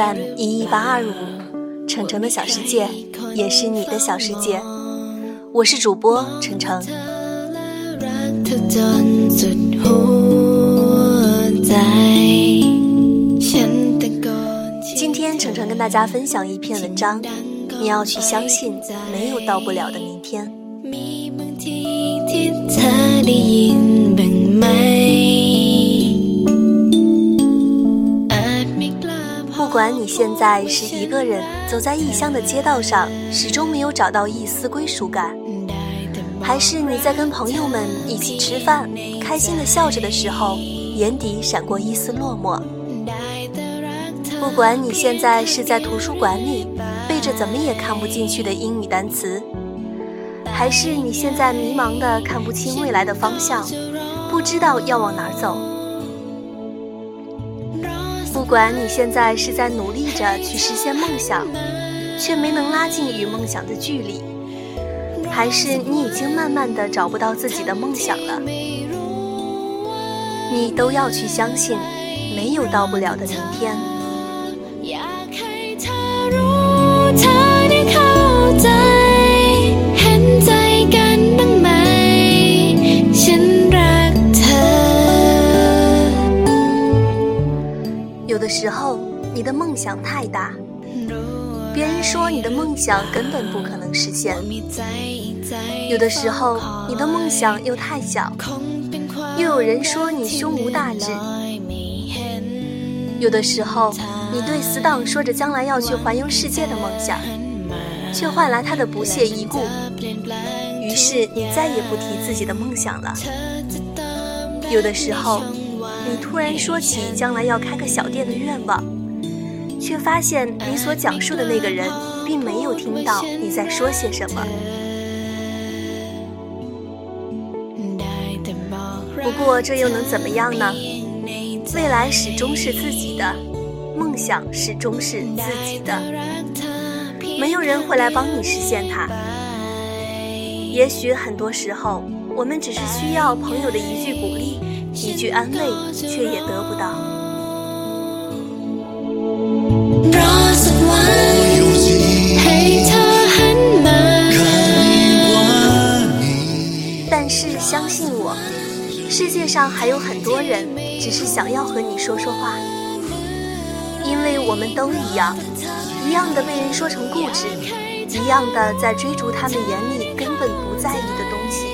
这里是 FM 一一八二五，程程的小世界，也是你的小世界。我是主播程程。今天程程跟大家分享一篇文章，你要去相信，没有到不了的明天。你现在是一个人走在异乡的街道上，始终没有找到一丝归属感，还是你在跟朋友们一起吃饭，开心的笑着的时候，眼底闪过一丝落寞。不管你现在是在图书馆里背着怎么也看不进去的英语单词，还是你现在迷茫的看不清未来的方向，不知道要往哪儿走。不管你现在是在努力着去实现梦想，却没能拉近与梦想的距离，还是你已经慢慢的找不到自己的梦想了，你都要去相信，没有到不了的明天。梦想根本不可能实现；有的时候，你的梦想又太小，又有人说你胸无大志；有的时候，你对死党说着将来要去环游世界的梦想，却换来他的不屑一顾，于是你再也不提自己的梦想了；有的时候，你突然说起将来要开个小店的愿望，却发现你所讲述的那个人并没有听到你在说些什么。不过这又能怎么样呢？未来始终是自己的，梦想始终是自己的，没有人会来帮你实现它。也许很多时候，我们只是需要朋友的一句鼓励。一句安慰，却也得不到。但上还有很多人，只是想要和你说说话。因为我们都一样，一样的被人说成固执，一样的在追逐他们眼里根本不在意的东西。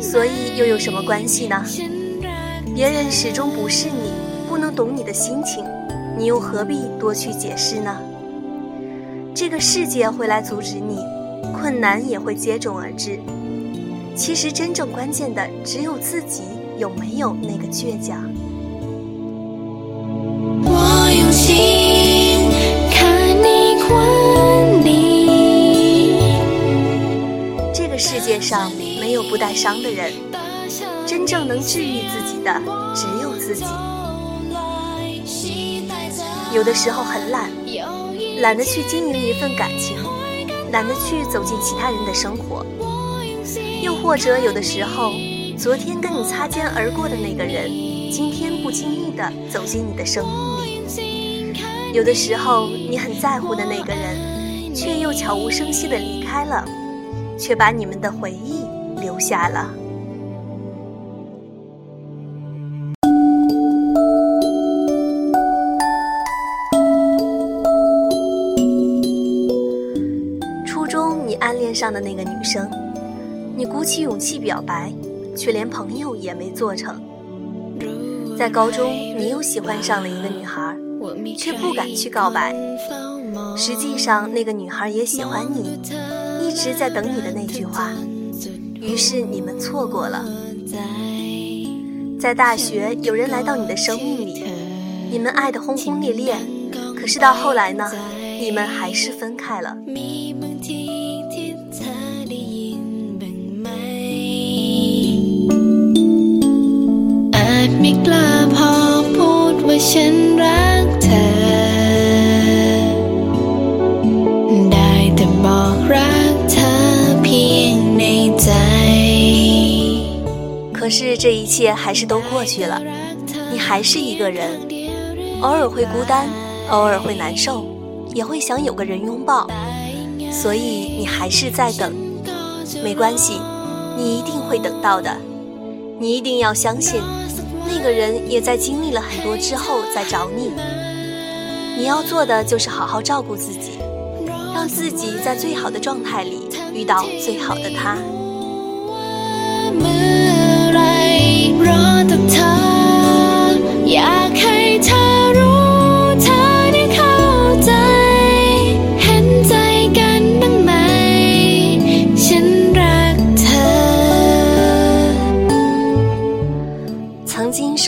所以又有什么关系呢？别人始终不是你，不能懂你的心情，你又何必多去解释呢？这个世界会来阻止你，困难也会接踵而至。其实真正关键的只有自己有没有那个倔强。我用心看你这个世界上。没有不带伤的人，真正能治愈自己的只有自己。有的时候很懒，懒得去经营一份感情，懒得去走进其他人的生活。又或者有的时候，昨天跟你擦肩而过的那个人，今天不经意的走进你的生命里。有的时候，你很在乎的那个人，却又悄无声息的离开了，却把你们的回忆。留下了。初中你暗恋上的那个女生，你鼓起勇气表白，却连朋友也没做成。在高中，你又喜欢上了一个女孩，却不敢去告白。实际上，那个女孩也喜欢你，一直在等你的那句话。于是你们错过了，在大学有人来到你的生命里，你们爱得轰轰烈烈，可是到后来呢，你们还是分开了。可是这一切还是都过去了，你还是一个人，偶尔会孤单，偶尔会难受，也会想有个人拥抱。所以你还是在等，没关系，你一定会等到的。你一定要相信，那个人也在经历了很多之后再找你。你要做的就是好好照顾自己，让自己在最好的状态里遇到最好的他。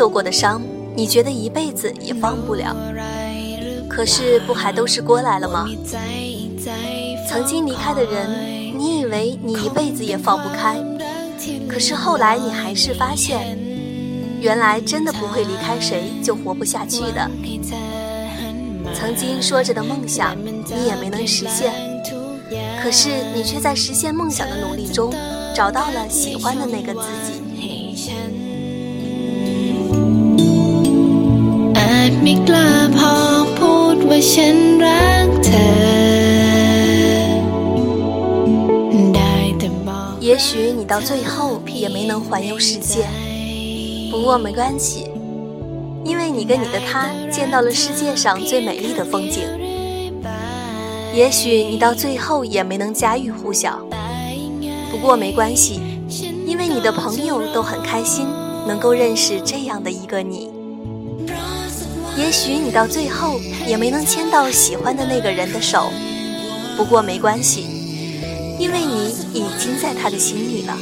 受过的伤，你觉得一辈子也放不了。可是不还都是过来了吗？曾经离开的人，你以为你一辈子也放不开，可是后来你还是发现，原来真的不会离开谁就活不下去的。曾经说着的梦想，你也没能实现，可是你却在实现梦想的努力中，找到了喜欢的那个自己。也许你到最后也没能环游世界，不过没关系，因为你跟你的他见到了世界上最美丽的风景。也许你到最后也没能家喻户晓，不过没关系，因为你的朋友都很开心能够认识这样的一个你。也许你到最后也没能牵到喜欢的那个人的手，不过没关系，因为你已经在他的心里了。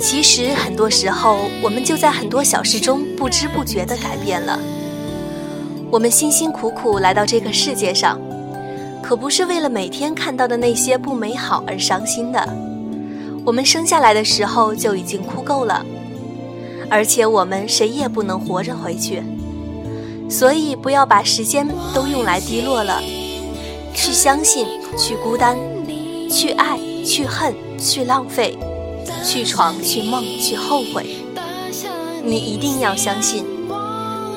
其实很多时候，我们就在很多小事中不知不觉地改变了。我们辛辛苦苦来到这个世界上，可不是为了每天看到的那些不美好而伤心的。我们生下来的时候就已经哭够了，而且我们谁也不能活着回去。所以不要把时间都用来低落了，去相信，去孤单，去爱，去恨，去浪费，去闯，去梦，去后悔。你一定要相信。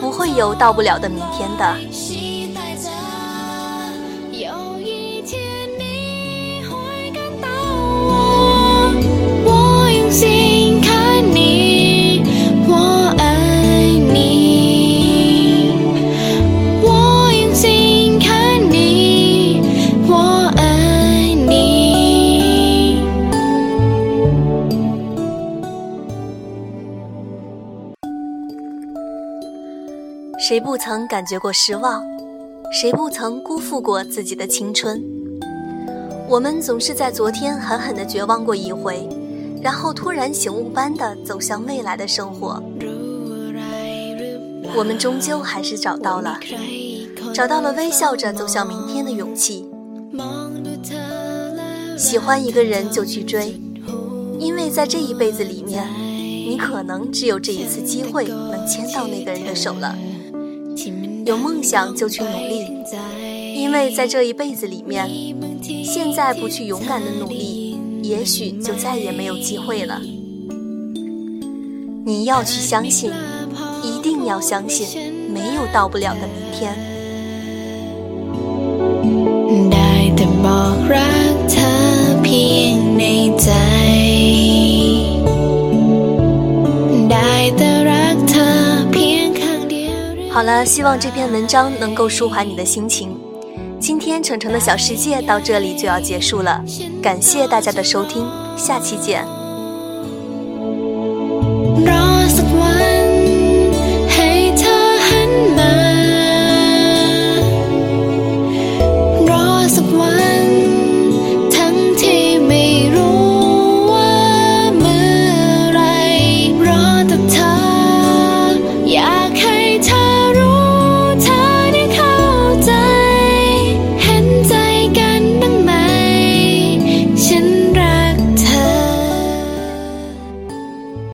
不会有到不了的明天的。谁不曾感觉过失望？谁不曾辜负过自己的青春？我们总是在昨天狠狠地绝望过一回，然后突然醒悟般地走向未来的生活。我们终究还是找到了，找到了微笑着走向明天的勇气。喜欢一个人就去追，因为在这一辈子里面，你可能只有这一次机会能牵到那个人的手了。有梦想就去努力，因为在这一辈子里面，现在不去勇敢的努力，也许就再也没有机会了。你要去相信，一定要相信，没有到不了的明天。好了，希望这篇文章能够舒缓你的心情。今天程程的小世界到这里就要结束了，感谢大家的收听，下期见。